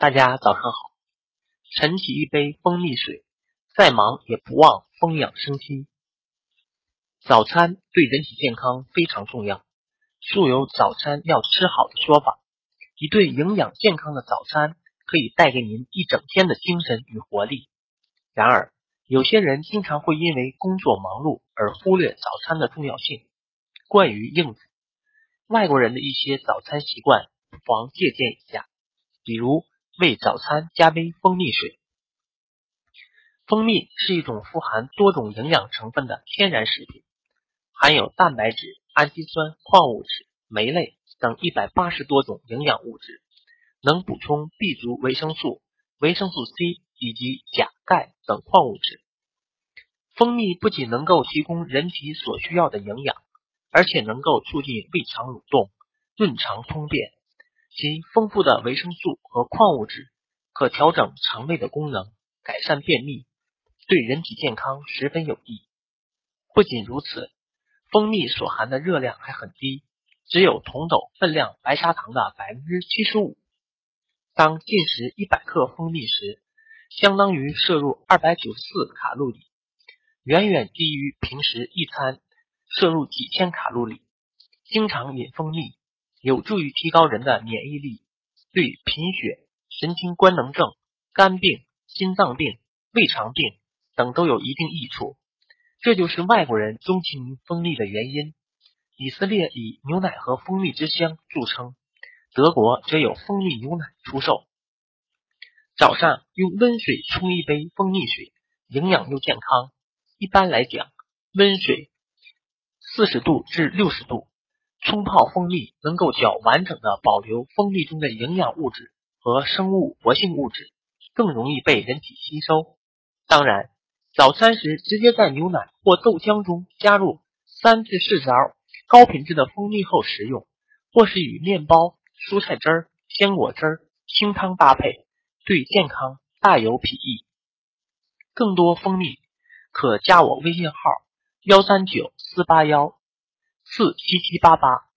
大家早上好，晨起一杯蜂蜜水，再忙也不忘丰养生息。早餐对人体健康非常重要，素有早餐要吃好的说法。一顿营养健康的早餐可以带给您一整天的精神与活力。然而，有些人经常会因为工作忙碌而忽略早餐的重要性，惯于应付。外国人的一些早餐习惯不妨借鉴一下，比如为早餐加杯蜂蜜水。蜂蜜是一种富含多种营养成分的天然食品。含有蛋白质、氨基酸、矿物质、酶类等一百八十多种营养物质，能补充 B 族维生素、维生素 C 以及钾、钙等矿物质。蜂蜜不仅能够提供人体所需要的营养，而且能够促进胃肠蠕动、润肠通便。其丰富的维生素和矿物质可调整肠胃的功能，改善便秘，对人体健康十分有益。不仅如此。蜂蜜所含的热量还很低，只有同等分量白砂糖的百分之七十五。当进食一百克蜂蜜时，相当于摄入二百九十四卡路里，远远低于平时一餐摄入几千卡路里。经常饮蜂蜜，有助于提高人的免疫力，对贫血、神经官能症、肝病、心脏病、胃肠病等都有一定益处。这就是外国人钟情于蜂蜜的原因。以色列以牛奶和蜂蜜之乡著称，德国则有蜂蜜牛奶出售。早上用温水冲一杯蜂蜜水，营养又健康。一般来讲，温水四十度至六十度冲泡蜂蜜，能够较完整的保留蜂蜜中的营养物质和生物活性物质，更容易被人体吸收。当然。早餐时，直接在牛奶或豆浆中加入三至四勺高品质的蜂蜜后食用，或是与面包、蔬菜汁儿、鲜果汁儿、清汤搭配，对健康大有裨益。更多蜂蜜可加我微信号：幺三九四八幺四七七八八。